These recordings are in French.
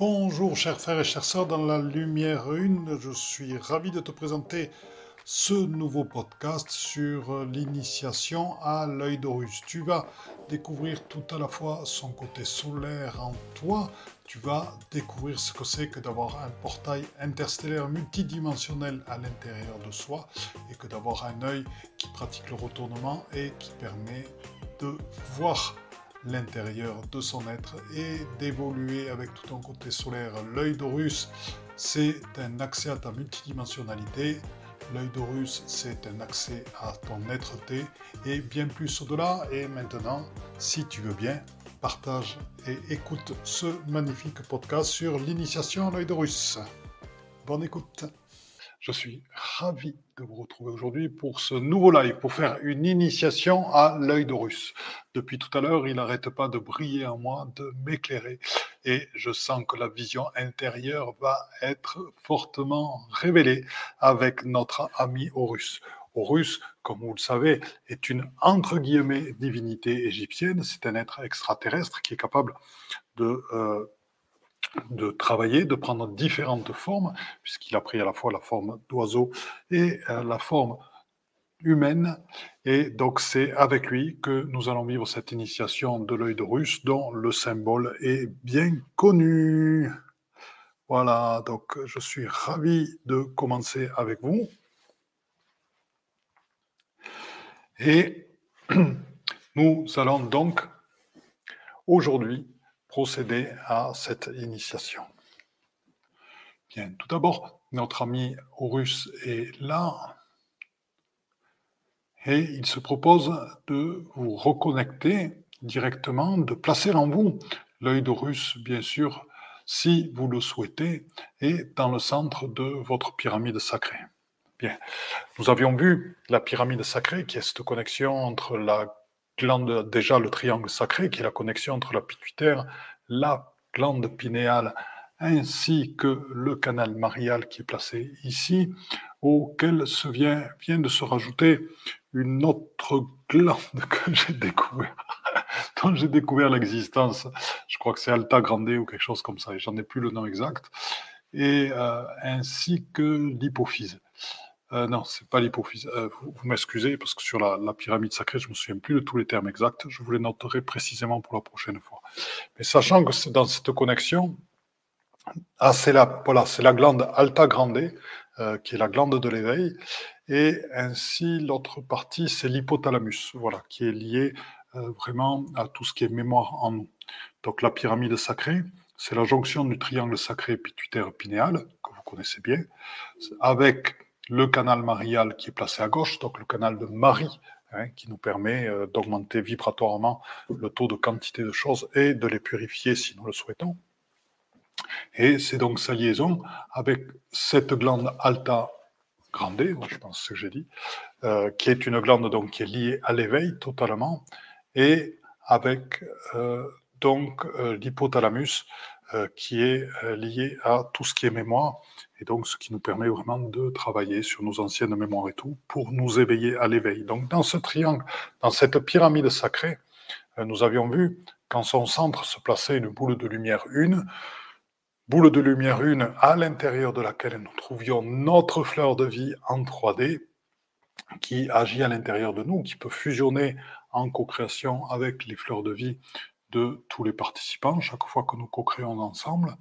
Bonjour chers frères et chères sœurs dans la lumière une, je suis ravi de te présenter ce nouveau podcast sur l'initiation à l'œil d'Horus. Tu vas découvrir tout à la fois son côté solaire en toi, tu vas découvrir ce que c'est que d'avoir un portail interstellaire multidimensionnel à l'intérieur de soi et que d'avoir un œil qui pratique le retournement et qui permet de voir l'intérieur de son être et d'évoluer avec tout un côté solaire. L'œil d'Horus, c'est un accès à ta multidimensionnalité. L'œil d'Horus, c'est un accès à ton être-té et bien plus au-delà. Et maintenant, si tu veux bien, partage et écoute ce magnifique podcast sur l'initiation à l'œil d'Horus. Bonne écoute. Je suis ravi de vous retrouver aujourd'hui pour ce nouveau live, pour faire une initiation à l'œil d'Horus. Depuis tout à l'heure, il n'arrête pas de briller en moi, de m'éclairer, et je sens que la vision intérieure va être fortement révélée avec notre ami Horus. Horus, comme vous le savez, est une entre guillemets divinité égyptienne. C'est un être extraterrestre qui est capable de euh, de travailler, de prendre différentes formes, puisqu'il a pris à la fois la forme d'oiseau et euh, la forme humaine. Et donc c'est avec lui que nous allons vivre cette initiation de l'œil de Russe, dont le symbole est bien connu. Voilà, donc je suis ravi de commencer avec vous. Et nous allons donc aujourd'hui procéder à cette initiation. Bien, tout d'abord, notre ami Horus est là et il se propose de vous reconnecter directement, de placer en vous l'œil d'Horus, bien sûr, si vous le souhaitez, et dans le centre de votre pyramide sacrée. Bien, nous avions vu la pyramide sacrée, qui est cette connexion entre la glande, déjà le triangle sacré, qui est la connexion entre la pituitaire, la glande pinéale, ainsi que le canal marial qui est placé ici, auquel se vient, vient de se rajouter une autre glande que j'ai découvert, dont j'ai découvert l'existence. Je crois que c'est Alta Grande ou quelque chose comme ça, et j'en ai plus le nom exact, et euh, ainsi que l'hypophyse. Euh, non, c'est pas l'hypophyse. Euh, vous, m'excusez parce que sur la, pyramide sacrée, je me souviens plus de tous les termes exacts. Je vous les noterai précisément pour la prochaine fois. Mais sachant que c'est dans cette connexion, ah, c'est la, voilà, c'est la glande alta grande, euh, qui est la glande de l'éveil, et ainsi l'autre partie, c'est l'hypothalamus, voilà, qui est lié vraiment à tout ce qui est mémoire en nous. Donc la pyramide sacrée, c'est la jonction du triangle sacré pituitaire pinéal que vous connaissez bien, avec le canal marial qui est placé à gauche, donc le canal de Marie, hein, qui nous permet euh, d'augmenter vibratoirement le taux de quantité de choses et de les purifier si nous le souhaitons. Et c'est donc sa liaison avec cette glande alta grande, je pense que j'ai dit, euh, qui est une glande donc qui est liée à l'éveil totalement, et avec euh, donc l'hypothalamus qui est lié à tout ce qui est mémoire et donc, ce qui nous permet vraiment de travailler sur nos anciennes mémoires et tout pour nous éveiller à l'éveil. Donc, dans ce triangle, dans cette pyramide sacrée, euh, nous avions vu qu'en son centre se plaçait une boule de lumière une, boule de lumière une à l'intérieur de laquelle nous trouvions notre fleur de vie en 3D qui agit à l'intérieur de nous, qui peut fusionner en co-création avec les fleurs de vie de tous les participants chaque fois que nous co-créons ensemble.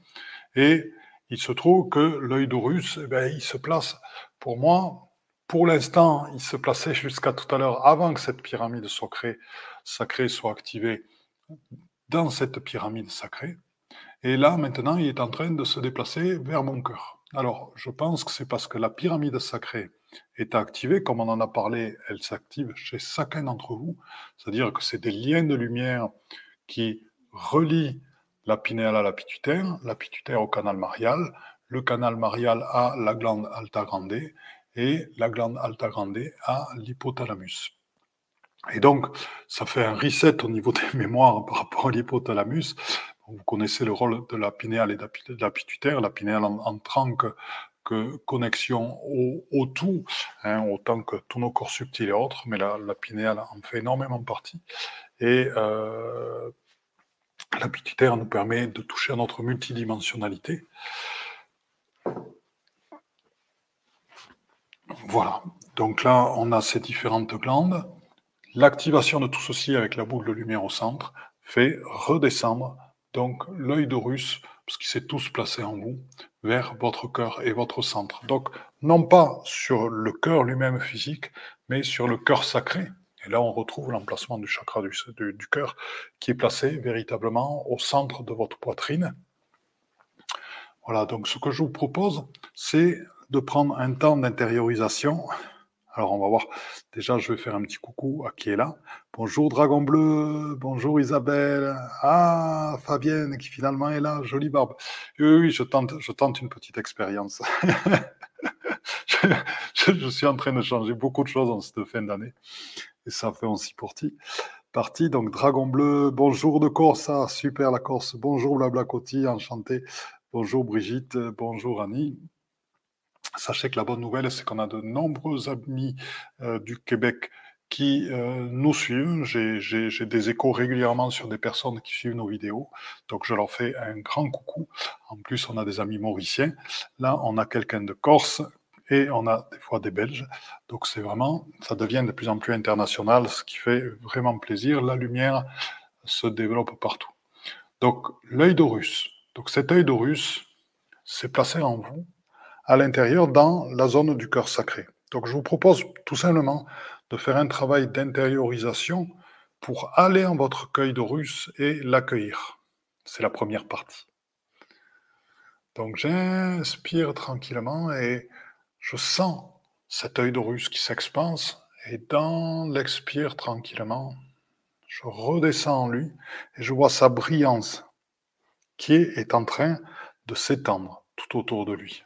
Et il se trouve que l'œil d'Horus, eh ben, il se place, pour moi, pour l'instant, il se plaçait jusqu'à tout à l'heure, avant que cette pyramide sacrée, sacrée soit activée, dans cette pyramide sacrée. Et là, maintenant, il est en train de se déplacer vers mon cœur. Alors, je pense que c'est parce que la pyramide sacrée est activée, comme on en a parlé, elle s'active chez chacun d'entre vous. C'est-à-dire que c'est des liens de lumière qui relient la pinéale à la pituitaire, la au canal marial, le canal marial à la glande alta grande et la glande alta grande à l'hypothalamus. Et donc, ça fait un reset au niveau des mémoires par rapport à l'hypothalamus. Vous connaissez le rôle de la pinéale et de la la pinéale en, tant que, connexion au, tout, hein, autant que tous nos corps subtils et autres, mais la, la pinéale en fait énormément partie. Et euh, La pituitaire nous permet de toucher à notre multidimensionnalité. Voilà. Donc là, on a ces différentes glandes. L'activation de tout ceci avec la boule de lumière au centre fait redescendre donc l'œil Russe, parce qu'il s'est tous placé en vous, vers votre cœur et votre centre. Donc, non pas sur le cœur lui-même physique, mais sur le cœur sacré. Et là, on retrouve l'emplacement du chakra du, cœur qui est placé véritablement au centre de votre poitrine. Voilà, donc ce que je vous propose, c'est de prendre un temps d'intériorisation alors on va voir. Déjà, je vais faire un petit coucou à qui est là. Bonjour Dragon Bleu, bonjour Isabelle. Ah, Fabienne qui finalement est là, jolie barbe. Oui, oui, je tente, je tente une petite expérience. je, suis en train de changer beaucoup de choses en cette fin d'année. Et ça fait aussi partie. Partie, donc Dragon Bleu, bonjour de Corse, super la Corse, bonjour Blabla Coty, enchanté, bonjour Brigitte, bonjour Annie, Sachez que la bonne nouvelle, c'est qu'on a de nombreux amis euh, du Québec qui euh, nous suivent. J'ai des échos régulièrement sur des personnes qui suivent nos vidéos. Donc je leur fais un grand coucou. En plus, on a des amis mauriciens. Là, on a quelqu'un de Corse et on a des fois des Belges. Donc c'est vraiment, ça devient de plus en plus international, ce qui fait vraiment plaisir. La lumière se développe partout. Donc l'œil d'Horus. Donc cet œil d'Horus, c'est placé en vous à l'intérieur dans la zone du cœur sacré. Donc je vous propose tout simplement de faire un travail d'intériorisation pour aller en votre de russe et l'accueillir. C'est la première partie. Donc j'inspire tranquillement et je sens cet œil de russe qui s'expanse et dans l'expire tranquillement, je redescends en lui et je vois sa brillance qui est en train de s'étendre tout autour de lui.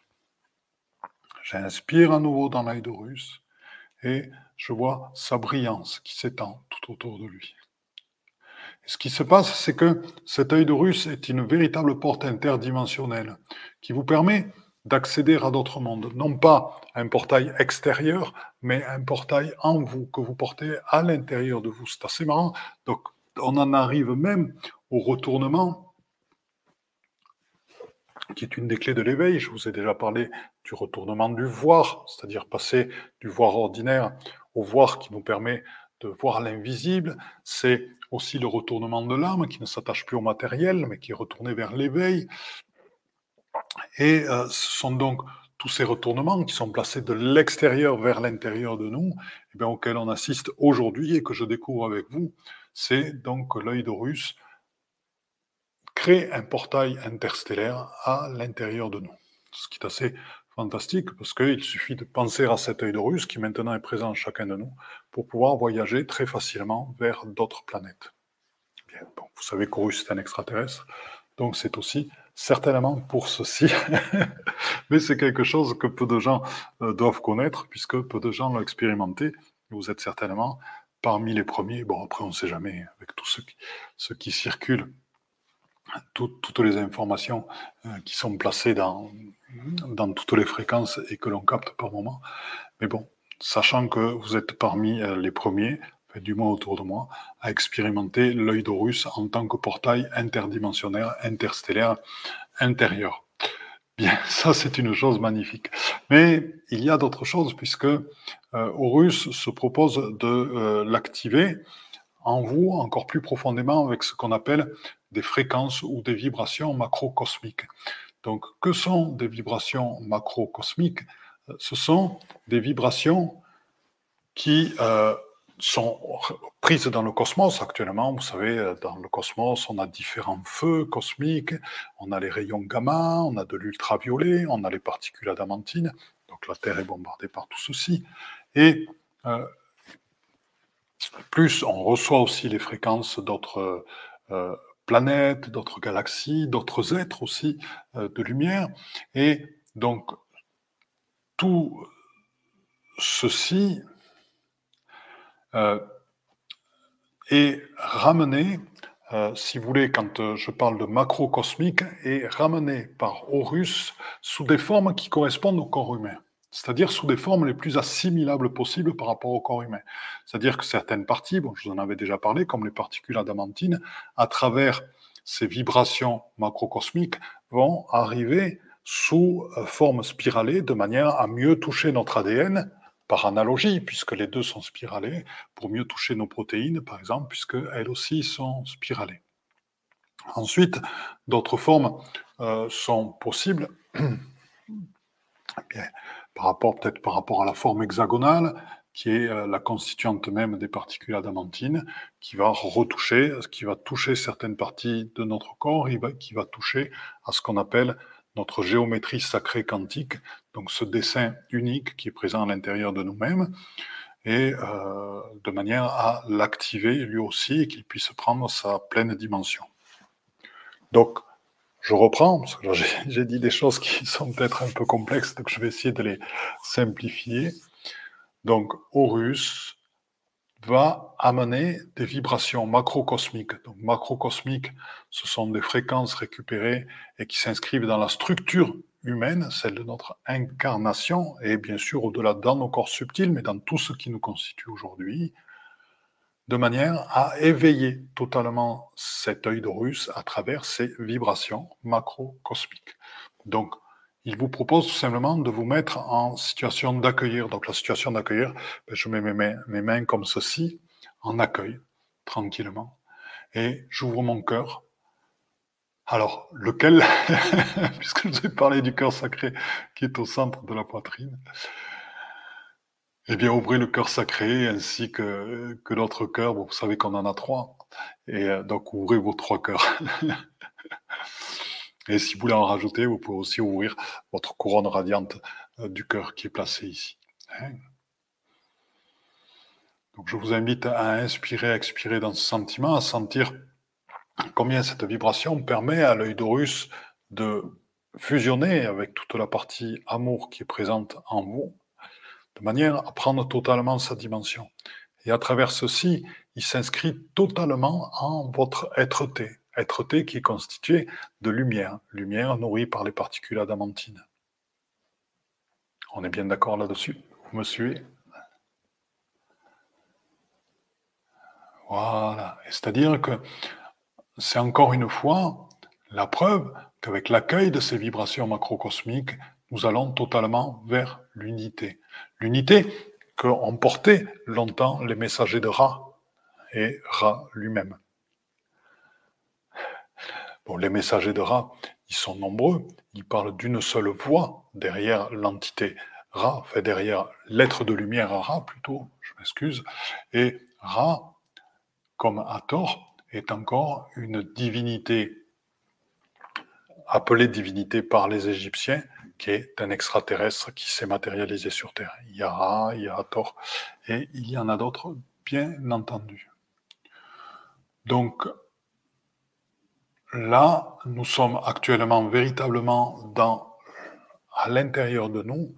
J'inspire à nouveau dans l'œil d'Horus et je vois sa brillance qui s'étend tout autour de lui. ce qui se passe, c'est que cet œil d'Horus est une véritable porte interdimensionnelle qui vous permet d'accéder à d'autres mondes, non pas un portail extérieur, mais un portail en vous, que vous portez à l'intérieur de vous. C'est assez marrant. Donc, on en arrive même au retournement qui est une des clés de l'éveil. Je vous ai déjà parlé du retournement du voir, c'est-à-dire passer du voir ordinaire au voir qui nous permet de voir l'invisible. C'est aussi le retournement de l'âme qui ne s'attache plus au matériel, mais qui est retourné vers l'éveil. Et euh, ce sont donc tous ces retournements qui sont placés de l'extérieur vers l'intérieur de nous, eh bien, auxquels on assiste aujourd'hui et que je découvre avec vous. C'est donc l'œil d'Horus, crée un portail interstellaire à l'intérieur de nous. Ce qui est assez fantastique parce qu'il suffit de penser à cet œil russe qui maintenant est présent en chacun de nous pour pouvoir voyager très facilement vers d'autres planètes. Vous savez qu'Horus est un extraterrestre, donc c'est aussi certainement pour ceci, mais c'est quelque chose que peu de gens euh, doivent connaître puisque peu de gens l'ont expérimenté. Vous êtes certainement parmi les premiers. Bon, après, on ne sait jamais avec tout ce qui, circule toutes les informations euh, qui sont placées dans, dans toutes les fréquences et que l'on capte par moment. Mais bon, sachant que vous êtes parmi euh, les premiers, du moins autour de moi, à expérimenter l'œil d'Horus en tant que portail interdimensionnaire, interstellaire, intérieur. Bien, ça c'est une chose magnifique. Mais il y a d'autres choses puisque euh, Horus se propose de l'activer en vous encore plus profondément avec ce qu'on appelle des fréquences ou des vibrations macrocosmiques. Donc, que sont des vibrations macrocosmiques? Ce sont des vibrations qui euh, sont prises dans le cosmos actuellement. Vous savez, dans le cosmos, on a différents feux cosmiques, on a les rayons gamma, on a de l'ultraviolet, on a les particules adamantines. Donc la Terre est bombardée par tout ceci. Et euh, plus on reçoit aussi les fréquences d'autres euh, planètes, d'autres galaxies, d'autres êtres aussi euh, de lumière. Et donc, tout ceci euh, est ramené, si vous voulez, quand je parle de macrocosmique, est ramené par Horus sous des formes qui correspondent au corps humain c'est-à-dire sous des formes les plus assimilables possibles par rapport au corps humain. C'est-à-dire que certaines parties, je vous en avais déjà parlé, comme les particules adamantines, à travers ces vibrations macrocosmiques vont arriver sous euh, forme spiralée de manière à mieux toucher notre ADN par analogie, puisque les deux sont spiralés, pour mieux toucher nos protéines, par exemple, puisque elles aussi sont spiralées. Ensuite, d'autres formes euh, sont possibles. Bien, par rapport peut-être par rapport à la forme hexagonale, qui est euh, la constituante même des particules adamantines, qui va retoucher, qui va toucher certaines parties de notre corps, qui va toucher à ce qu'on appelle notre géométrie sacrée quantique, donc ce dessin unique qui est présent à l'intérieur de nous-mêmes, et euh, de manière à l'activer lui aussi et qu'il puisse prendre sa pleine dimension. Donc, je reprends, parce que j'ai dit des choses qui sont peut-être un peu complexes, donc je vais essayer de les simplifier. Donc, Horus va amener des vibrations macrocosmiques. Donc, macrocosmiques, ce sont des fréquences récupérées et qui s'inscrivent dans la structure humaine, celle de notre incarnation, et bien sûr au-delà dans nos corps subtils, mais dans tout ce qui nous constitue aujourd'hui, de manière à éveiller totalement cet œil d'Horus à travers ces vibrations macrocosmiques. Donc, il vous propose tout simplement de vous mettre en situation d'accueillir. Donc la situation d'accueillir, ben, je mets mes mains, mes mains comme ceci, en accueil, tranquillement, et j'ouvre mon cœur. Alors, lequel, puisque je vous ai parlé du cœur sacré qui est au centre de la poitrine, eh bien, ouvrez le cœur sacré ainsi que, que l'autre cœur. vous savez qu'on en a trois. Et euh, donc, ouvrez vos trois cœurs. Et si vous voulez en rajouter, vous pouvez aussi ouvrir votre couronne radiante euh, du cœur qui est placée ici. Hein. Donc je vous invite à inspirer, à expirer dans ce sentiment, à sentir combien cette vibration permet à l'œil d'Horus de fusionner avec toute la partie amour qui est présente en vous, de manière à prendre totalement sa dimension. Et à travers ceci, il s'inscrit totalement en votre être-té, être-té qui est constitué de lumière, lumière nourrie par les particules adamantines. On est bien d'accord là-dessus Vous me suivez? Voilà. C'est-à-dire que c'est encore une fois la preuve qu'avec l'accueil de ces vibrations macrocosmiques, nous allons totalement vers l'unité. L'unité qu'ont porté longtemps les messagers de Ra et Ra lui-même les messagers de Ra, ils sont nombreux. Ils parlent d'une seule voix derrière l'entité Ra, fait derrière l'être de lumière à Ra plutôt, je m'excuse. Et Ra, comme Hathor, est encore une divinité appelée divinité par les Égyptiens, qui est un extraterrestre qui s'est matérialisé sur Terre. Il y a et il y en a d'autres, bien entendu. Donc, là, nous sommes actuellement véritablement dans, à l'intérieur de nous,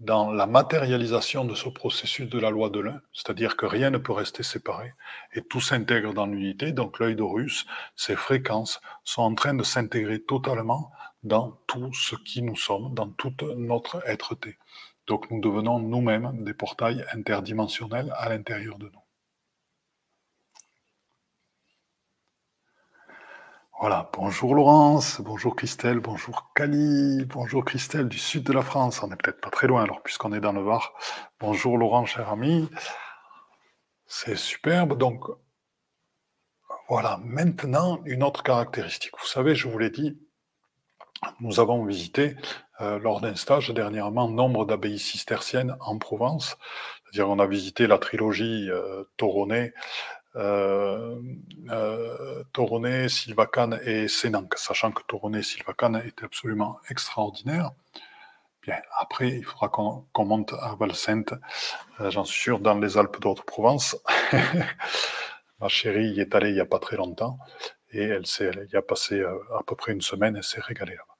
dans la matérialisation de ce processus de la loi de l'un, c'est-à-dire que rien ne peut rester séparé et tout s'intègre dans l'unité. Donc l'œil d'Horus, ses fréquences sont en train de s'intégrer totalement dans tout ce qui nous sommes, dans toute notre être-té. Donc nous devenons nous-mêmes des portails interdimensionnels à l'intérieur de nous. Voilà, bonjour Laurence, bonjour Christelle, bonjour Cali, bonjour Christelle du sud de la France. On n'est peut-être pas très loin alors, puisqu'on est dans le Var. Bonjour Laurent, cher ami. C'est superbe. Donc, voilà, maintenant, une autre caractéristique. Vous savez, je vous l'ai dit, nous avons visité euh, lors d'un stage dernièrement nombre d'abbayes cisterciennes en Provence. C'est-à-dire, on a visité la trilogie euh, euh, euh, Silvacan et Sénanque, sachant que Toroné et Silvacan étaient absolument extraordinaires. Bien, après, il faudra qu'on monte à Valsainte, euh, j'en suis sûr, dans les Alpes d'Haute-Provence. Ma chérie y est allée il n'y a pas très longtemps et elle, elle y a passé euh, à peu près une semaine et s'est régalée là-bas.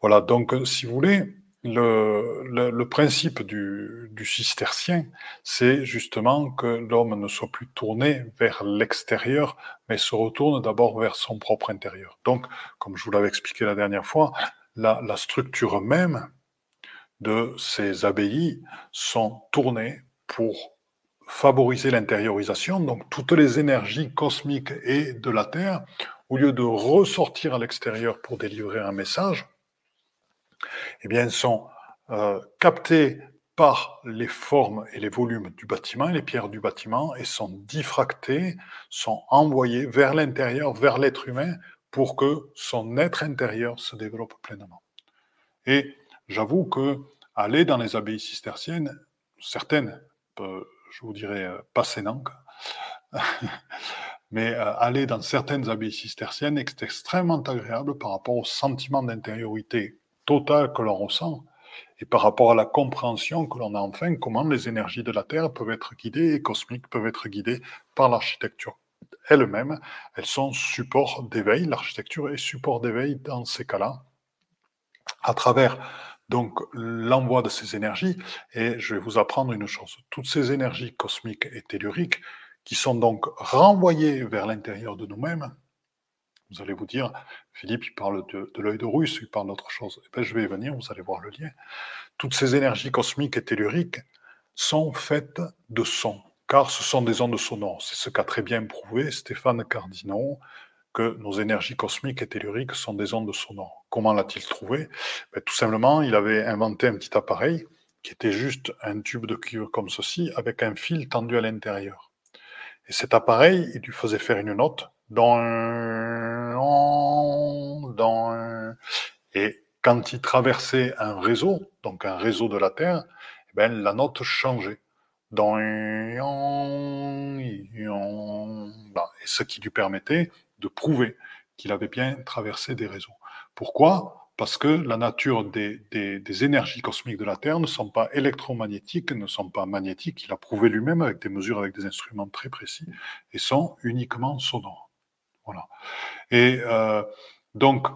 Voilà, donc si vous voulez, le, le, principe du, du cistercien, c'est justement que l'homme ne soit plus tourné vers l'extérieur, mais se retourne d'abord vers son propre intérieur. Donc, comme je vous l'avais expliqué la dernière fois, la, la structure même de ces abbayes sont tournées pour favoriser l'intériorisation. Donc, toutes les énergies cosmiques et de la Terre au lieu de ressortir à l'extérieur pour délivrer un message, eh bien, sont euh, captés par les formes et les volumes du bâtiment les pierres du bâtiment et sont diffractés, sont envoyés vers l'intérieur, vers l'être humain, pour que son être intérieur se développe pleinement. Et j'avoue que aller dans les abbayes cisterciennes, certaines, euh, je vous dirais euh, pas sénanques, mais euh, aller dans certaines abbayes cisterciennes est extrêmement agréable par rapport au sentiment d'intériorité totale que l'on ressent et par rapport à la compréhension que l'on a enfin comment les énergies de la Terre peuvent être guidées et cosmiques peuvent être guidées par l'architecture elles-mêmes. Elles sont support d'éveil, l'architecture est support d'éveil dans ces cas-là, à travers donc l'envoi de ces énergies. Et je vais vous apprendre une chose, toutes ces énergies cosmiques et telluriques qui sont donc renvoyées vers l'intérieur de nous-mêmes, vous allez vous dire, Philippe, il parle de, l'œil de Russe, il parle d'autre chose. Eh bien, je vais y venir, vous allez voir le lien. Toutes ces énergies cosmiques et telluriques sont faites de sons, car ce sont des ondes sonores. C'est ce qu'a très bien prouvé Stéphane Cardinot, que nos énergies cosmiques et telluriques sont des ondes sonores. Comment l'a-t-il trouvé? Ben, Tout simplement, il avait inventé un petit appareil qui était juste un tube de cuivre comme ceci, avec un fil tendu à l'intérieur. Et cet appareil, il lui faisait faire une note dans et quand il traversait un réseau, donc un réseau de la Terre, eh ben, la note changeait. Dans et ce qui lui permettait de prouver qu'il avait bien traversé des réseaux. Pourquoi? Parce que la nature des, des, énergies cosmiques de la Terre ne sont pas électromagnétiques, ne sont pas magnétiques. Il a prouvé lui-même avec des mesures, avec des instruments très précis, et sont uniquement sonores. Voilà. Et euh, donc,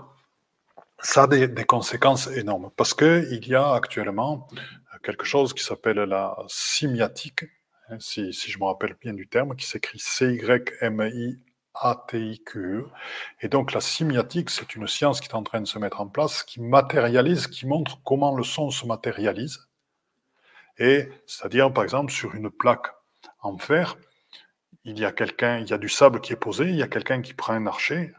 ça a des, conséquences énormes parce qu'il y a actuellement quelque chose qui s'appelle la simiatique, hein, si, je me rappelle bien du terme, qui s'écrit C-Y-M-I-A-T-I-Q-E. Et donc la simiatique, c'est une science qui est en train de se mettre en place, qui matérialise, qui montre comment le son se matérialise. Et c'est-à-dire, par exemple, sur une plaque en fer, il y a quelqu'un, il y a du sable qui est posé, il y a quelqu'un qui prend un archer,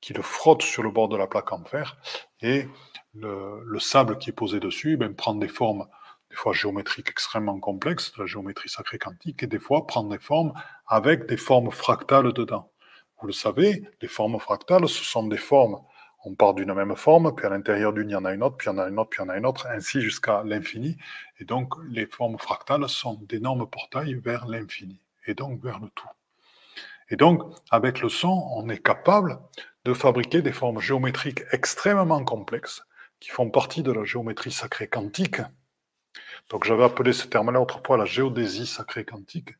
qui le frotte sur le bord de la plaque en fer, et le, sable qui est posé dessus ben, prend des formes, des fois géométriques extrêmement complexes, de la géométrie sacrée quantique, et des fois prend des formes avec des formes fractales dedans. Vous le savez, les formes fractales, ce sont des formes. On part d'une même forme, puis à l'intérieur d'une, il y en a une autre, puis il y en a une autre, puis il y en a une autre, ainsi jusqu'à l'infini. Et donc, les formes fractales sont d'énormes portails vers l'infini et donc vers le tout. Et donc, avec le son, on est capable de fabriquer des formes géométriques extrêmement complexes qui font partie de la géométrie sacrée quantique. Donc j'avais appelé ce terme-là autrefois la géodésie sacrée quantique,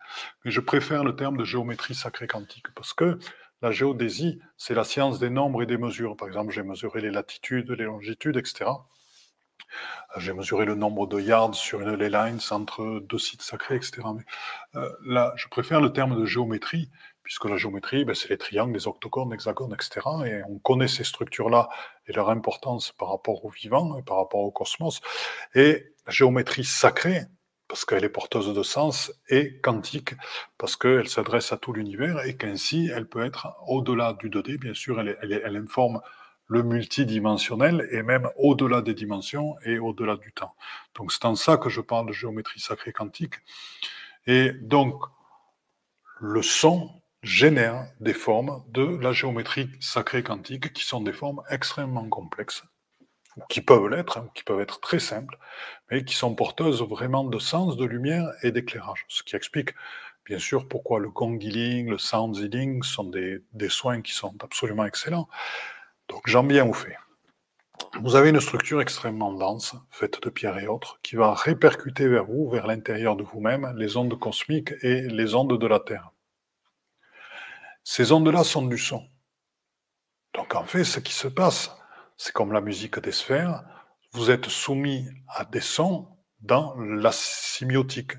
mais je préfère le terme de géométrie sacrée quantique parce que la géodésie, c'est la science des nombres et des mesures. Par exemple, j'ai mesuré les latitudes, les longitudes, etc. J'ai mesuré le nombre de yards sur une ley line entre deux sites sacrés, etc. Mais euh, là, je préfère le terme de géométrie, puisque la géométrie, ben, c'est les triangles, les octogones, hexagones, etc. Et on connaît ces structures-là et leur importance par rapport au vivant et par rapport au cosmos. Et la géométrie sacrée, parce qu'elle est porteuse de sens, et quantique, parce qu'elle s'adresse à tout l'univers et qu'ainsi, elle peut être au-delà du 2D, bien sûr, elle, informe le multidimensionnel et même au-delà des dimensions et au-delà du temps. Donc c'est en ça que je parle de géométrie sacrée quantique. Et donc le son génère des formes de la géométrie sacrée quantique qui sont des formes extrêmement complexes, ou qui peuvent l'être, qui peuvent être très simples, mais qui sont porteuses vraiment de sens, de lumière et d'éclairage. Ce qui explique bien sûr pourquoi le gong healing, le sound healing sont des, des soins qui sont absolument excellents. Donc j'en viens au fait. Vous avez une structure extrêmement dense, faite de pierres et autres, qui va répercuter vers vous, vers l'intérieur de vous-même, les ondes cosmiques et les ondes de la Terre. Ces ondes-là sont du son. Donc en fait, ce qui se passe, c'est comme la musique des sphères, vous êtes soumis à des sons dans la symbiotique.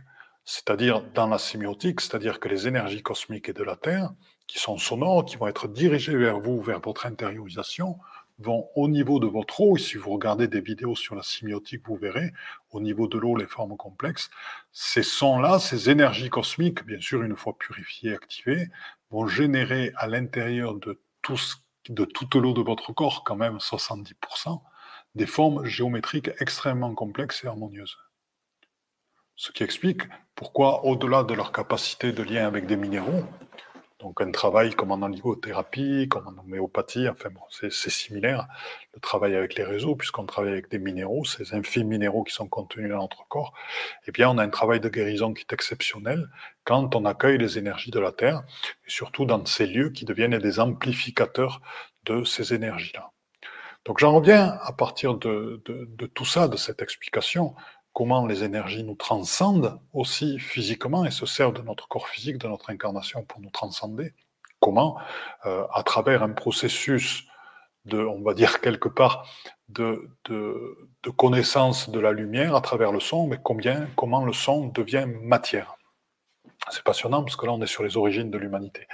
C'est-à-dire dans la symbiotique, c'est-à-dire que les énergies cosmiques et de la Terre qui sont sonores, qui vont être dirigés vers vous, vers votre intériorisation, vont au niveau de votre eau, et si vous regardez des vidéos sur la symbiotique, vous verrez, au niveau de l'eau, les formes complexes, ces sons-là, ces énergies cosmiques, bien sûr, une fois purifiées activées, vont générer à l'intérieur de tout de toute l'eau de votre corps, quand même 70%, des formes géométriques extrêmement complexes et harmonieuses. Ce qui explique pourquoi, au-delà de leur capacité de lien avec des minéraux, donc un travail comme en oligothérapie, comme en homéopathie, enfin bon, c'est similaire, le travail avec les réseaux, puisqu'on travaille avec des minéraux, ces infimes minéraux qui sont contenus dans notre corps, eh bien on a un travail de guérison qui est exceptionnel quand on accueille les énergies de la Terre, et surtout dans ces lieux qui deviennent des amplificateurs de ces énergies-là. Donc j'en reviens à partir de, de tout ça, de cette explication, comment les énergies nous transcendent aussi physiquement et se servent de notre corps physique, de notre incarnation pour nous transcender. Comment, euh, à travers un processus de, on va dire quelque part, de, de, de, connaissance de la lumière à travers le son, mais combien, comment le son devient matière. C'est passionnant parce que là, on est sur les origines de l'humanité.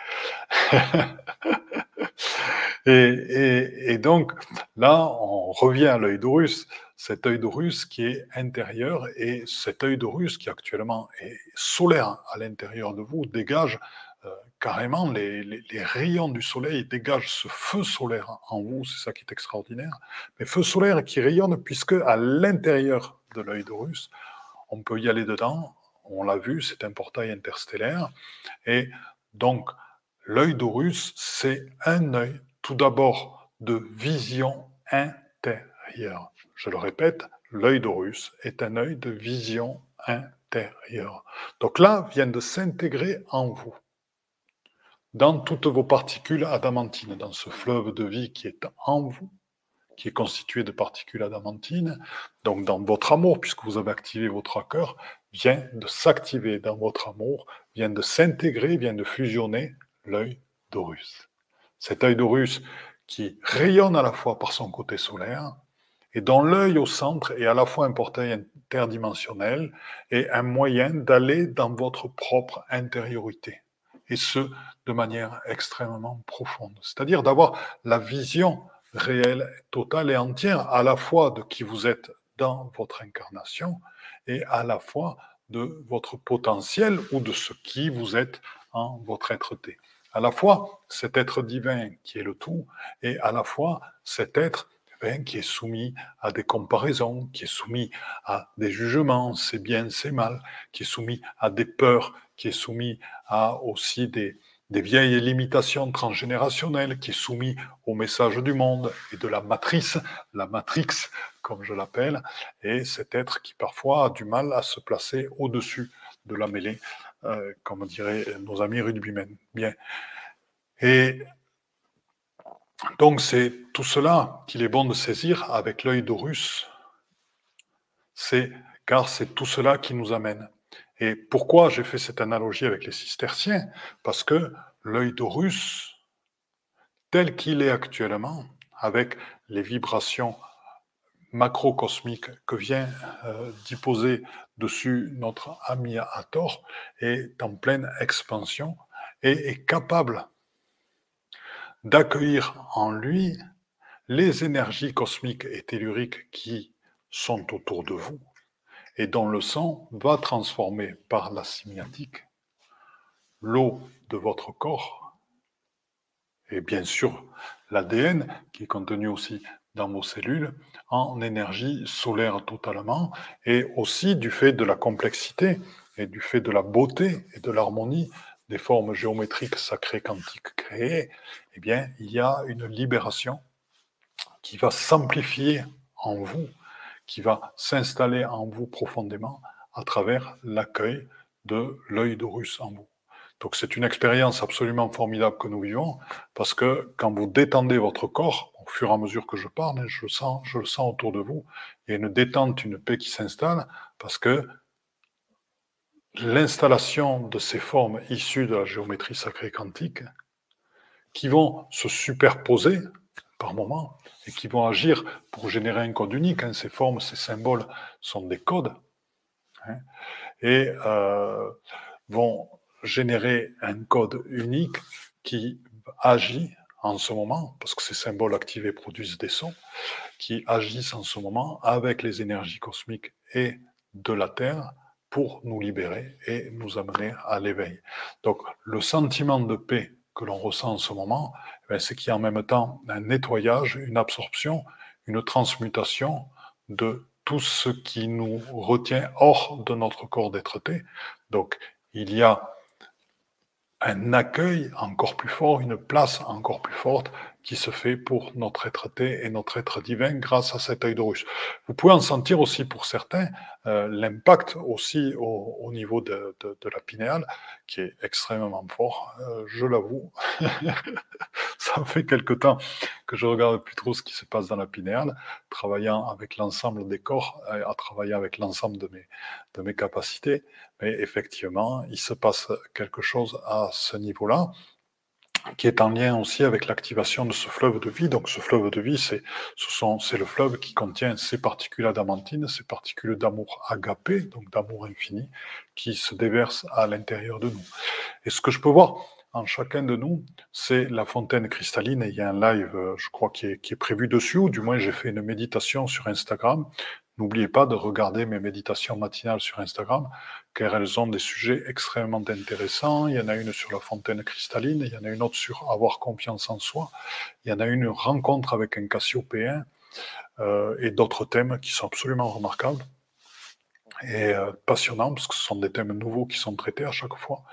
et, donc, là, on revient à l'œil d'Horus cet œil d'Horus qui est intérieur et cet œil d'Horus qui actuellement est solaire à l'intérieur de vous dégage euh, carrément les, les, rayons du soleil, dégage ce feu solaire en vous, c'est ça qui est extraordinaire, mais feu solaire qui rayonne puisque à l'intérieur de l'œil d'Horus, on peut y aller dedans, on l'a vu, c'est un portail interstellaire et donc l'œil d'Horus, c'est un œil tout d'abord de vision intérieure. Je le répète, l'œil d'Horus est un œil de vision intérieure. Donc là, vient de s'intégrer en vous, dans toutes vos particules adamantines, dans ce fleuve de vie qui est en vous, qui est constitué de particules adamantines, donc dans votre amour, puisque vous avez activé votre cœur, vient de s'activer dans votre amour, vient de s'intégrer, vient de fusionner l'œil d'Horus. Cet œil d'Horus qui rayonne à la fois par son côté solaire, et dont l'œil au centre est à la fois un portail interdimensionnel et un moyen d'aller dans votre propre intériorité, et ce, de manière extrêmement profonde. C'est-à-dire d'avoir la vision réelle, totale et entière, à la fois de qui vous êtes votre incarnation et à la fois de votre potentiel ou de ce qui vous êtes en votre être-té. À la fois cet être divin qui est le tout et à la fois cet être qui est soumis à des comparaisons, qui est soumis à des jugements, c'est bien, c'est mal, qui est soumis à des peurs, qui est soumis à aussi des, des vieilles limitations transgénérationnelles, qui est soumis au message du monde et de la matrice, la matrix, comme je l'appelle, et cet être qui parfois a du mal à se placer au-dessus de la mêlée, euh, comme diraient nos amis rugbymen. Bien. Et donc c'est tout cela qu'il est bon de saisir avec l'œil d'Horus. C'est car c'est tout cela qui nous amène. Et pourquoi j'ai fait cette analogie avec les cisterciens? Parce que l'œil d'Horus, tel qu'il est actuellement, avec les vibrations macrocosmiques que vient euh, d'y poser dessus notre ami Hathor, est en pleine expansion et est capable d'accueillir en lui les énergies cosmiques et telluriques qui sont autour de vous et dont le sang va transformer par la simiatique l'eau de votre corps et bien sûr l'ADN qui est contenu aussi dans vos cellules en énergie solaire totalement et aussi du fait de la complexité et du fait de la beauté et de l'harmonie des formes géométriques sacrées quantiques créées, eh bien, il y a une libération qui va s'amplifier en vous, qui va s'installer en vous profondément à travers l'accueil de l'œil d'Horus en vous. Donc c'est une expérience absolument formidable que nous vivons, parce que quand vous détendez votre corps, au fur et à mesure que je parle, hein, je le sens, autour de vous, il y a une détente, une paix qui s'installe, parce que l'installation de ces formes issues de la géométrie sacrée quantique, qui vont se superposer par moments et qui vont agir pour générer un code unique. Hein. Ces formes, ces symboles sont des codes hein, et euh, vont générer un code unique qui agit en ce moment, parce que ces symboles activés produisent des sons, qui agissent en ce moment avec les énergies cosmiques et de la Terre pour nous libérer et nous amener à l'éveil. Donc le sentiment de paix que l'on ressent en ce moment, eh c'est qu'il y a en même temps un nettoyage, une absorption, une transmutation de tout ce qui nous retient hors de notre corps d'être-té. Donc, il y a un accueil encore plus fort, une place encore plus forte qui se fait pour notre être et notre être divin grâce à cet œil de russe. Vous pouvez en sentir aussi pour certains euh, l'impact aussi au, niveau de, la pinéale qui est extrêmement fort, euh, je l'avoue. Ça fait quelque temps que je regarde plus trop ce qui se passe dans la pinéale, travaillant avec l'ensemble des corps, euh, à travailler avec l'ensemble de mes, de mes capacités. Mais effectivement, il se passe quelque chose à ce niveau-là qui est en lien aussi avec l'activation de ce fleuve de vie. Donc ce fleuve de vie, c'est c'est le fleuve qui contient ces particules adamantines, ces particules d'amour agapé, donc d'amour infini, qui se déversent à l'intérieur de nous. Et ce que je peux voir en chacun de nous, c'est la fontaine cristalline. Et il y a un live, euh, je crois, qui est, qui est prévu dessus, ou du moins j'ai fait une méditation sur Instagram N'oubliez pas de regarder mes méditations matinales sur Instagram, car elles ont des sujets extrêmement intéressants. Il y en a une sur la fontaine cristalline, il y en a une autre sur avoir confiance en soi, il y en a une rencontre avec un Cassiopéen, euh, et d'autres thèmes qui sont absolument remarquables et euh, passionnants, parce que ce sont des thèmes nouveaux qui sont traités à chaque fois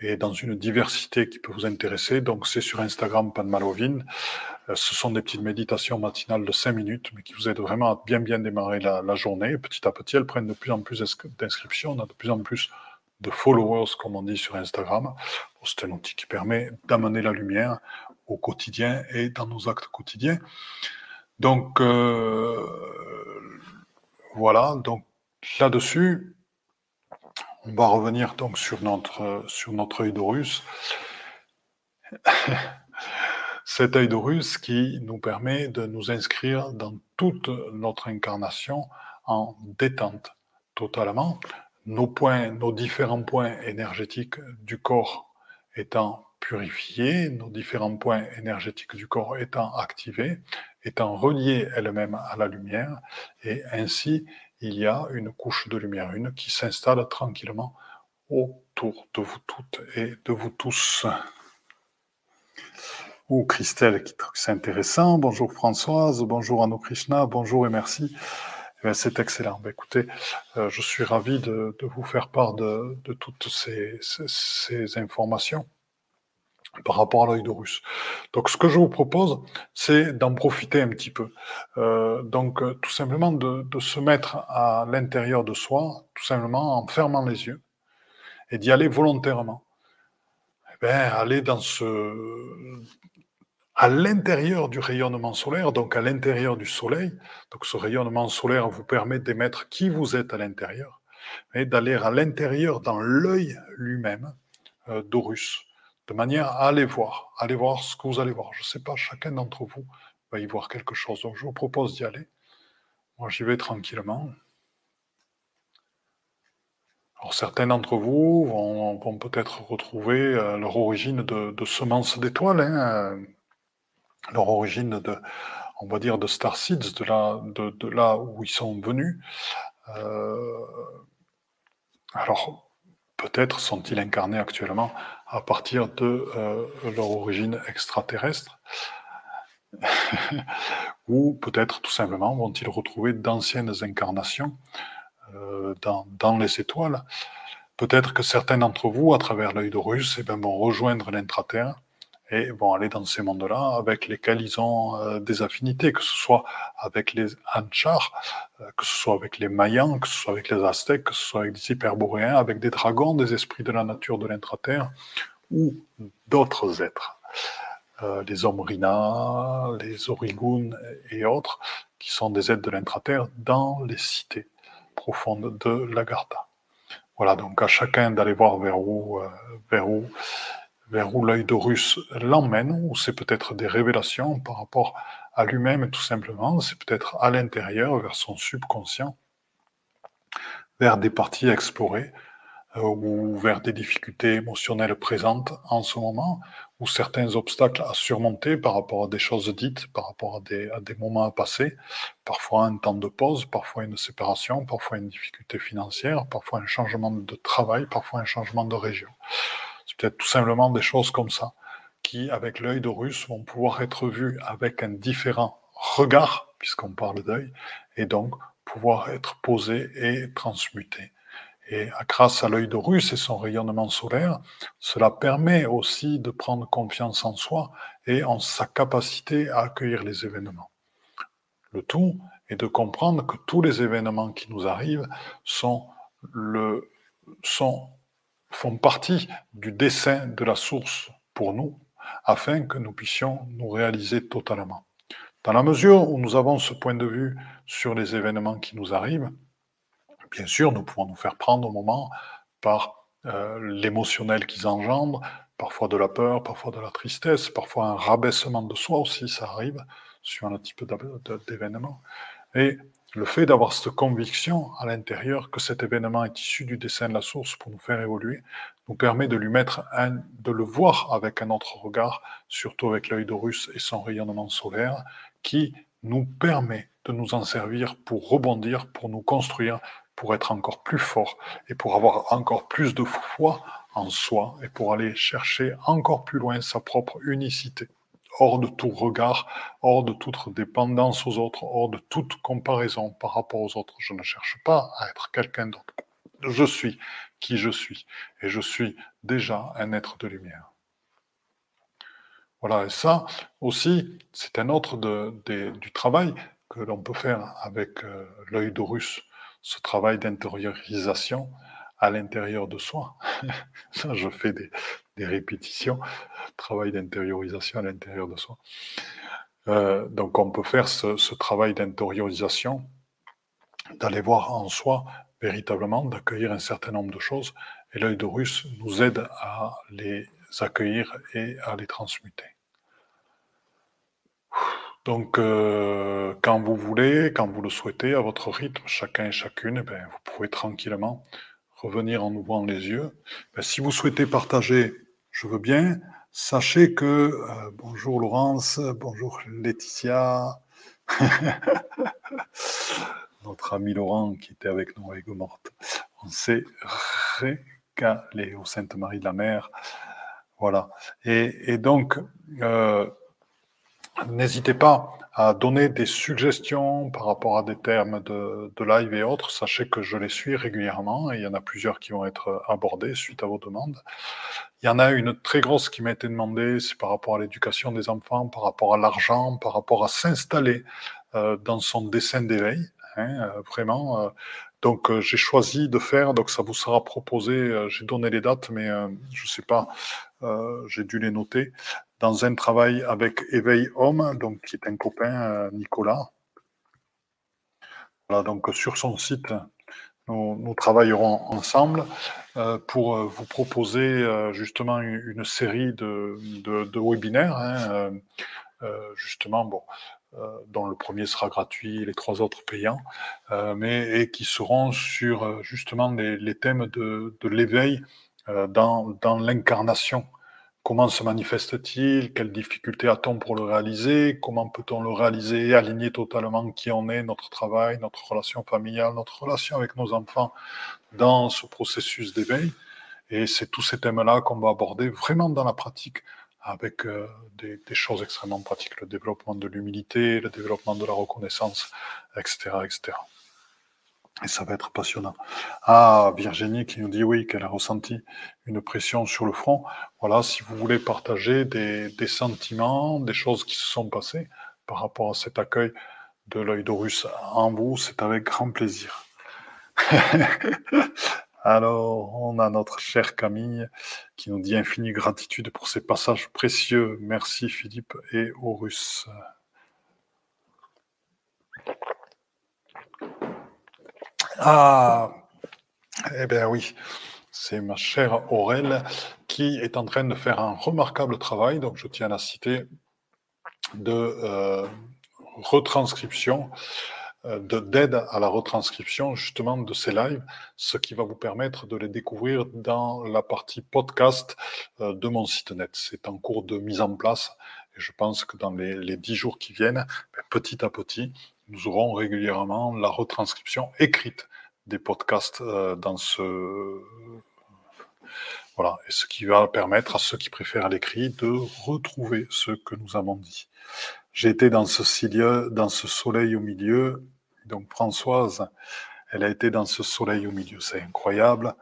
et dans une diversité qui peut vous intéresser. Donc, c'est sur Instagram, Panmalovine. Euh, ce sont des petites méditations matinales de 5 minutes, mais qui vous aident vraiment à bien, bien démarrer la, journée. petit à petit, elles prennent de plus en plus d'inscriptions. On a de plus en plus de followers, comme on dit sur Instagram. C'est un outil qui permet d'amener la lumière au quotidien et dans nos actes quotidiens. Donc, euh, voilà. Donc, là-dessus, on va revenir sur notre, sur notre œil. Cet œil d'Horus qui nous permet de nous inscrire dans toute notre incarnation en détente totalement, nos points, nos différents points énergétiques du corps étant purifiés, nos différents points énergétiques du corps étant activés, étant reliés elles-mêmes à la lumière, et ainsi il y a une couche de lumière une qui s'installe tranquillement autour de vous toutes et de vous tous. Ou Christelle qui trouve c'est intéressant. Bonjour Françoise, bonjour Anno Krishna, bonjour et merci. Eh c'est excellent. Ben, écoutez, euh, je suis ravi de, vous faire part de, toutes ces informations par rapport à l'œil d'Horus. Donc, ce que je vous propose, c'est d'en profiter un petit peu. Euh, donc, euh, tout simplement de, se mettre à l'intérieur de soi, tout simplement en fermant les yeux, et d'y aller volontairement. Eh bien, aller dans ce, à l'intérieur du rayonnement solaire, donc à l'intérieur du soleil. Donc, ce rayonnement solaire vous permet d'émettre qui vous êtes à l'intérieur, et d'aller à l'intérieur dans l'œil lui-même euh, d'Horus de manière à aller voir, aller voir ce que vous allez voir. Je ne sais pas, chacun d'entre vous va y voir quelque chose. Donc je vous propose d'y aller. Moi, j'y vais tranquillement. Alors certains d'entre vous vont, peut-être retrouver euh, leur origine de, semences d'étoiles, hein, leur origine de, on va dire, de star seeds, de là, de, là où ils sont venus. Euh, alors, peut-être sont-ils incarnés actuellement à partir de euh, leur origine extraterrestre, ou peut-être tout simplement vont-ils retrouver d'anciennes incarnations euh, dans, les étoiles. Peut-être que certains d'entre vous, à travers l'œil d'Horus, eh ben, vont rejoindre l'intraterre et vont aller dans ces mondes-là avec lesquels ils ont euh, des affinités, que ce soit avec les Anchars, euh, que ce soit avec les Mayans, que ce soit avec les Aztèques, que ce soit avec des Hyperboréens, avec des dragons, des esprits de la nature de l'intraterre, ou d'autres êtres, euh, les Omrina, les Origoun et autres, qui sont des êtres de l'intraterre dans les cités profondes de l'Agartha. Voilà, donc à chacun d'aller voir vers où, vers où vers où l'œil d'Horus l'emmène, ou c'est peut-être des révélations par rapport à lui-même tout simplement, c'est peut-être à l'intérieur, vers son subconscient, vers des parties explorées, euh, ou vers des difficultés émotionnelles présentes en ce moment, ou certains obstacles à surmonter par rapport à des choses dites, par rapport à des, à des moments à passer, parfois un temps de pause, parfois une séparation, parfois une difficulté financière, parfois un changement de travail, parfois un changement de région peut-être tout simplement des choses comme ça qui, avec l'œil d'Horus, vont pouvoir être vus avec un différent regard, puisqu'on parle d'œil, et donc pouvoir être posés et transmutés. Et grâce à l'œil d'Horus et son rayonnement solaire, cela permet aussi de prendre confiance en soi et en sa capacité à accueillir les événements. Le tout est de comprendre que tous les événements qui nous arrivent sont le, sont, font partie du dessin de la source pour nous, afin que nous puissions nous réaliser totalement. Dans la mesure où nous avons ce point de vue sur les événements qui nous arrivent, bien sûr, nous pouvons nous faire prendre au moment par euh, l'émotionnel qu'ils engendrent, parfois de la peur, parfois de la tristesse, parfois un rabaissement de soi aussi, ça arrive sur un type d'événement. Le fait d'avoir cette conviction à l'intérieur que cet événement est issu du dessin de la source pour nous faire évoluer, nous permet de lui mettre de le voir avec un autre regard, surtout avec l'œil d'Horus et son rayonnement solaire, qui nous permet de nous en servir pour rebondir, pour nous construire, pour être encore plus fort et pour avoir encore plus de foi en soi et pour aller chercher encore plus loin sa propre unicité hors de tout regard, hors de toute dépendance aux autres, hors de toute comparaison par rapport aux autres. Je ne cherche pas à être quelqu'un d'autre. Je suis qui je suis, et je suis déjà un être de lumière. Voilà, et ça aussi, c'est un autre du travail que l'on peut faire avec euh, l'œil d'Horus, ce travail d'intériorisation à l'intérieur de soi. ça, je fais des, des répétitions, travail d'intériorisation à l'intérieur de soi. Euh, donc on peut faire ce, travail d'intériorisation, d'aller voir en soi véritablement, d'accueillir un certain nombre de choses, et l'œil de Russe nous aide à les accueillir et à les transmuter. Donc, euh, quand vous voulez, quand vous le souhaitez, à votre rythme, chacun et chacune, eh ben, vous pouvez tranquillement revenir en ouvrant les yeux. Ben, si vous souhaitez partager je veux bien. Sachez que, euh, bonjour Laurence, bonjour Laetitia, notre ami Laurent qui était avec nous à Morte. On s'est régalé au Sainte-Marie de la Mer. Voilà. Et, donc, euh, n'hésitez pas à donner des suggestions par rapport à des termes de, de, live et autres. Sachez que je les suis régulièrement et il y en a plusieurs qui vont être abordés suite à vos demandes. Il y en a une très grosse qui m'a été demandée, c'est par rapport à l'éducation des enfants, par rapport à l'argent, par rapport à s'installer euh, dans son dessin d'éveil. Hein, euh, vraiment. Euh, donc j'ai choisi de faire, donc ça vous sera proposé, j'ai donné les dates, mais je ne sais pas, j'ai dû les noter, dans un travail avec Éveil Homme, donc qui est un copain, Nicolas. Voilà, donc sur son site, nous, travaillerons ensemble euh, pour euh, vous proposer euh, justement une, série de, webinaires, hein, justement, bon, dont le premier sera gratuit, les trois autres payants, mais et qui seront sur justement les, thèmes de, l'éveil dans, dans l'incarnation Comment se manifeste-t-il? Quelles difficultés a-t-on pour le réaliser? Comment peut-on le réaliser Aligner totalement qui on est, notre travail, notre relation familiale, notre relation avec nos enfants dans ce processus d'éveil? Et c'est tous ces thèmes-là qu'on va aborder vraiment dans la pratique avec euh, des, des, choses extrêmement pratiques, le développement de l'humilité, le développement de la reconnaissance, etc., etc. Et ça va être passionnant. Ah, Virginie qui nous dit oui, qu'elle a ressenti une pression sur le front. Voilà, si vous voulez partager des, sentiments, des choses qui se sont passées par rapport à cet accueil de l'œil d'Horus en vous, c'est avec grand plaisir. Alors, on a notre chère Camille qui nous dit infinie gratitude pour ces passages précieux. Merci Philippe et Horus. Ah, eh bien oui, c'est ma chère Aurèle qui est en train de faire un remarquable travail, donc je tiens à la citer, de euh, retranscription, euh, d'aide à la retranscription justement de ces lives, ce qui va vous permettre de les découvrir dans la partie podcast euh, de mon site net. C'est en cours de mise en place et je pense que dans les dix jours qui viennent, ben, petit à petit, nous aurons régulièrement la retranscription écrite des podcasts euh, dans ce Voilà, et ce qui va permettre à ceux qui préfèrent l'écrit de retrouver ce que nous avons dit. J'ai été dans ce, dans ce soleil au milieu, donc Françoise, elle a été dans ce soleil au milieu, c'est incroyable.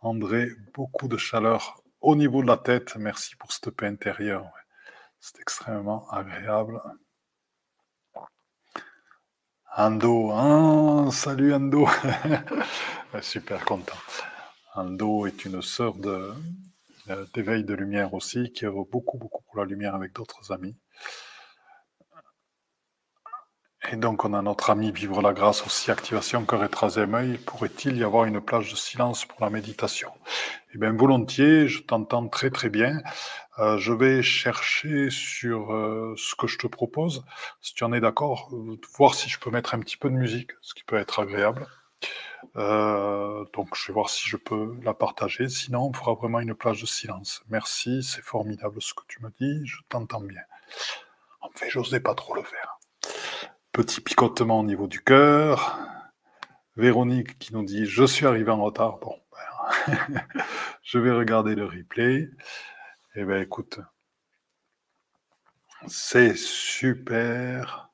André, beaucoup de chaleur au niveau de la tête, merci pour cette paix intérieure. C'est extrêmement agréable. Ando, hein, salut Ando, super content. Ando est une sœur d'éveil de, lumière aussi, qui œuvre beaucoup, beaucoup pour la lumière avec d'autres amis. Et donc, on a notre ami Vivre la Grâce aussi, activation cœur et troisième œil. Pourrait-il y avoir une plage de silence pour la méditation? Eh bien, volontiers, je t'entends très très bien. Euh, je vais chercher sur euh, ce que je te propose, si tu en es d'accord, voir si je peux mettre un petit peu de musique, ce qui peut être agréable. Euh, donc, je vais voir si je peux la partager. Sinon, on fera vraiment une plage de silence. Merci, c'est formidable ce que tu me dis, je t'entends bien. En fait, j'osais pas trop le faire. Petit picotement au niveau du cœur. Véronique qui nous dit Je suis arrivé en retard. Bon, ben, je vais regarder le replay. Eh bien, écoute, c'est super.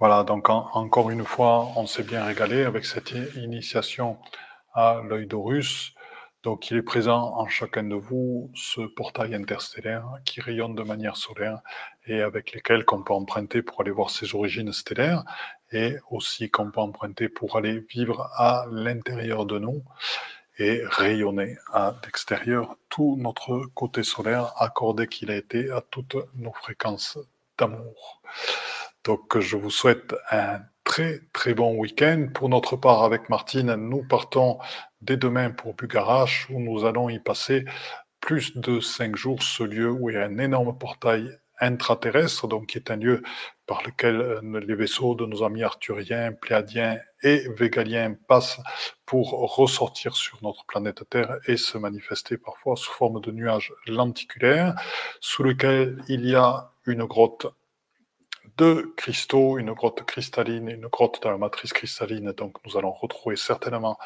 Voilà, donc encore une fois, on s'est bien régalé avec cette initiation à l'œil d'Horus. Donc, il est présent en chacun de vous ce portail interstellaire qui rayonne de manière solaire et avec lesquels qu'on peut emprunter pour aller voir ses origines stellaires et aussi qu'on peut emprunter pour aller vivre à l'intérieur de nous et rayonner à l'extérieur tout notre côté solaire accordé qu'il a été à toutes nos fréquences d'amour. Donc, je vous souhaite un très très bon week-end. Pour notre part, avec Martine, nous partons dès demain pour Bugarache, où nous allons y passer plus de cinq jours, ce lieu où il y a un énorme portail intraterrestre, donc qui est un lieu par lequel euh, les vaisseaux de nos amis arthuriens, pléadiens et végaliens passent pour ressortir sur notre planète Terre et se manifester parfois sous forme de nuages lenticulaires, sous lequel il y a une grotte deux cristaux, une grotte cristalline une grotte dans la matrice cristalline. Donc nous allons retrouver certainement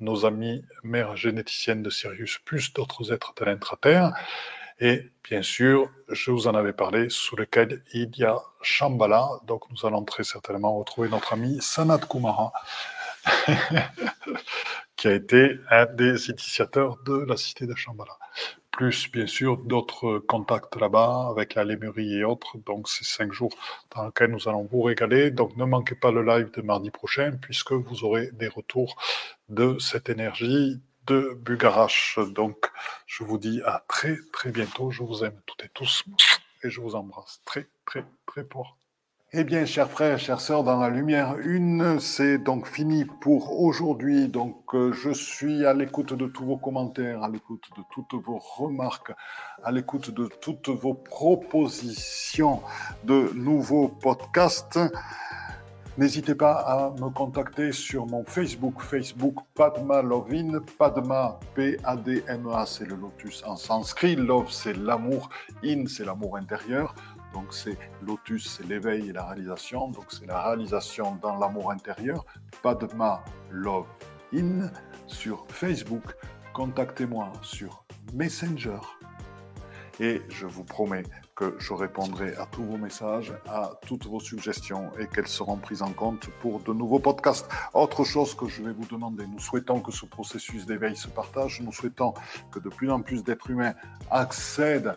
nos amis mères généticiennes de Sirius, plus d'autres êtres de l'intraterre. Et bien sûr, je vous en avais parlé, sous lequel il y a Shambhala. Donc nous allons très certainement retrouver notre ami Sanat Kumara, qui a été un des initiateurs de la cité de Shambhala plus bien sûr d'autres contacts là-bas avec la Lémurie et autres. Donc c'est cinq jours dans lesquels nous allons vous régaler. Donc ne manquez pas le live de mardi prochain puisque vous aurez des retours de cette énergie de Bugarache. Donc je vous dis à très très bientôt. Je vous aime toutes et tous et je vous embrasse très très très fort. Eh bien, chers frères, chères sœurs, dans la lumière une, c'est donc fini pour aujourd'hui. Donc, euh, je suis à l'écoute de tous vos commentaires, à l'écoute de toutes vos remarques, à l'écoute de toutes vos propositions de nouveaux podcasts. N'hésitez pas à me contacter sur mon Facebook, Facebook Padma Lovin, Padma P-A-D-M-A, c'est le lotus en sanskrit, Love c'est l'amour, In c'est l'amour intérieur. Donc c'est lotus, c'est l'éveil et la réalisation. Donc c'est la réalisation dans l'amour intérieur. Padma Love In sur Facebook. Contactez-moi sur Messenger. Et je vous promets que je répondrai à tous vos messages, à toutes vos suggestions et qu'elles seront prises en compte pour de nouveaux podcasts. Autre chose que je vais vous demander, nous souhaitons que ce processus d'éveil se partage, nous souhaitons que de plus en plus d'êtres humains accèdent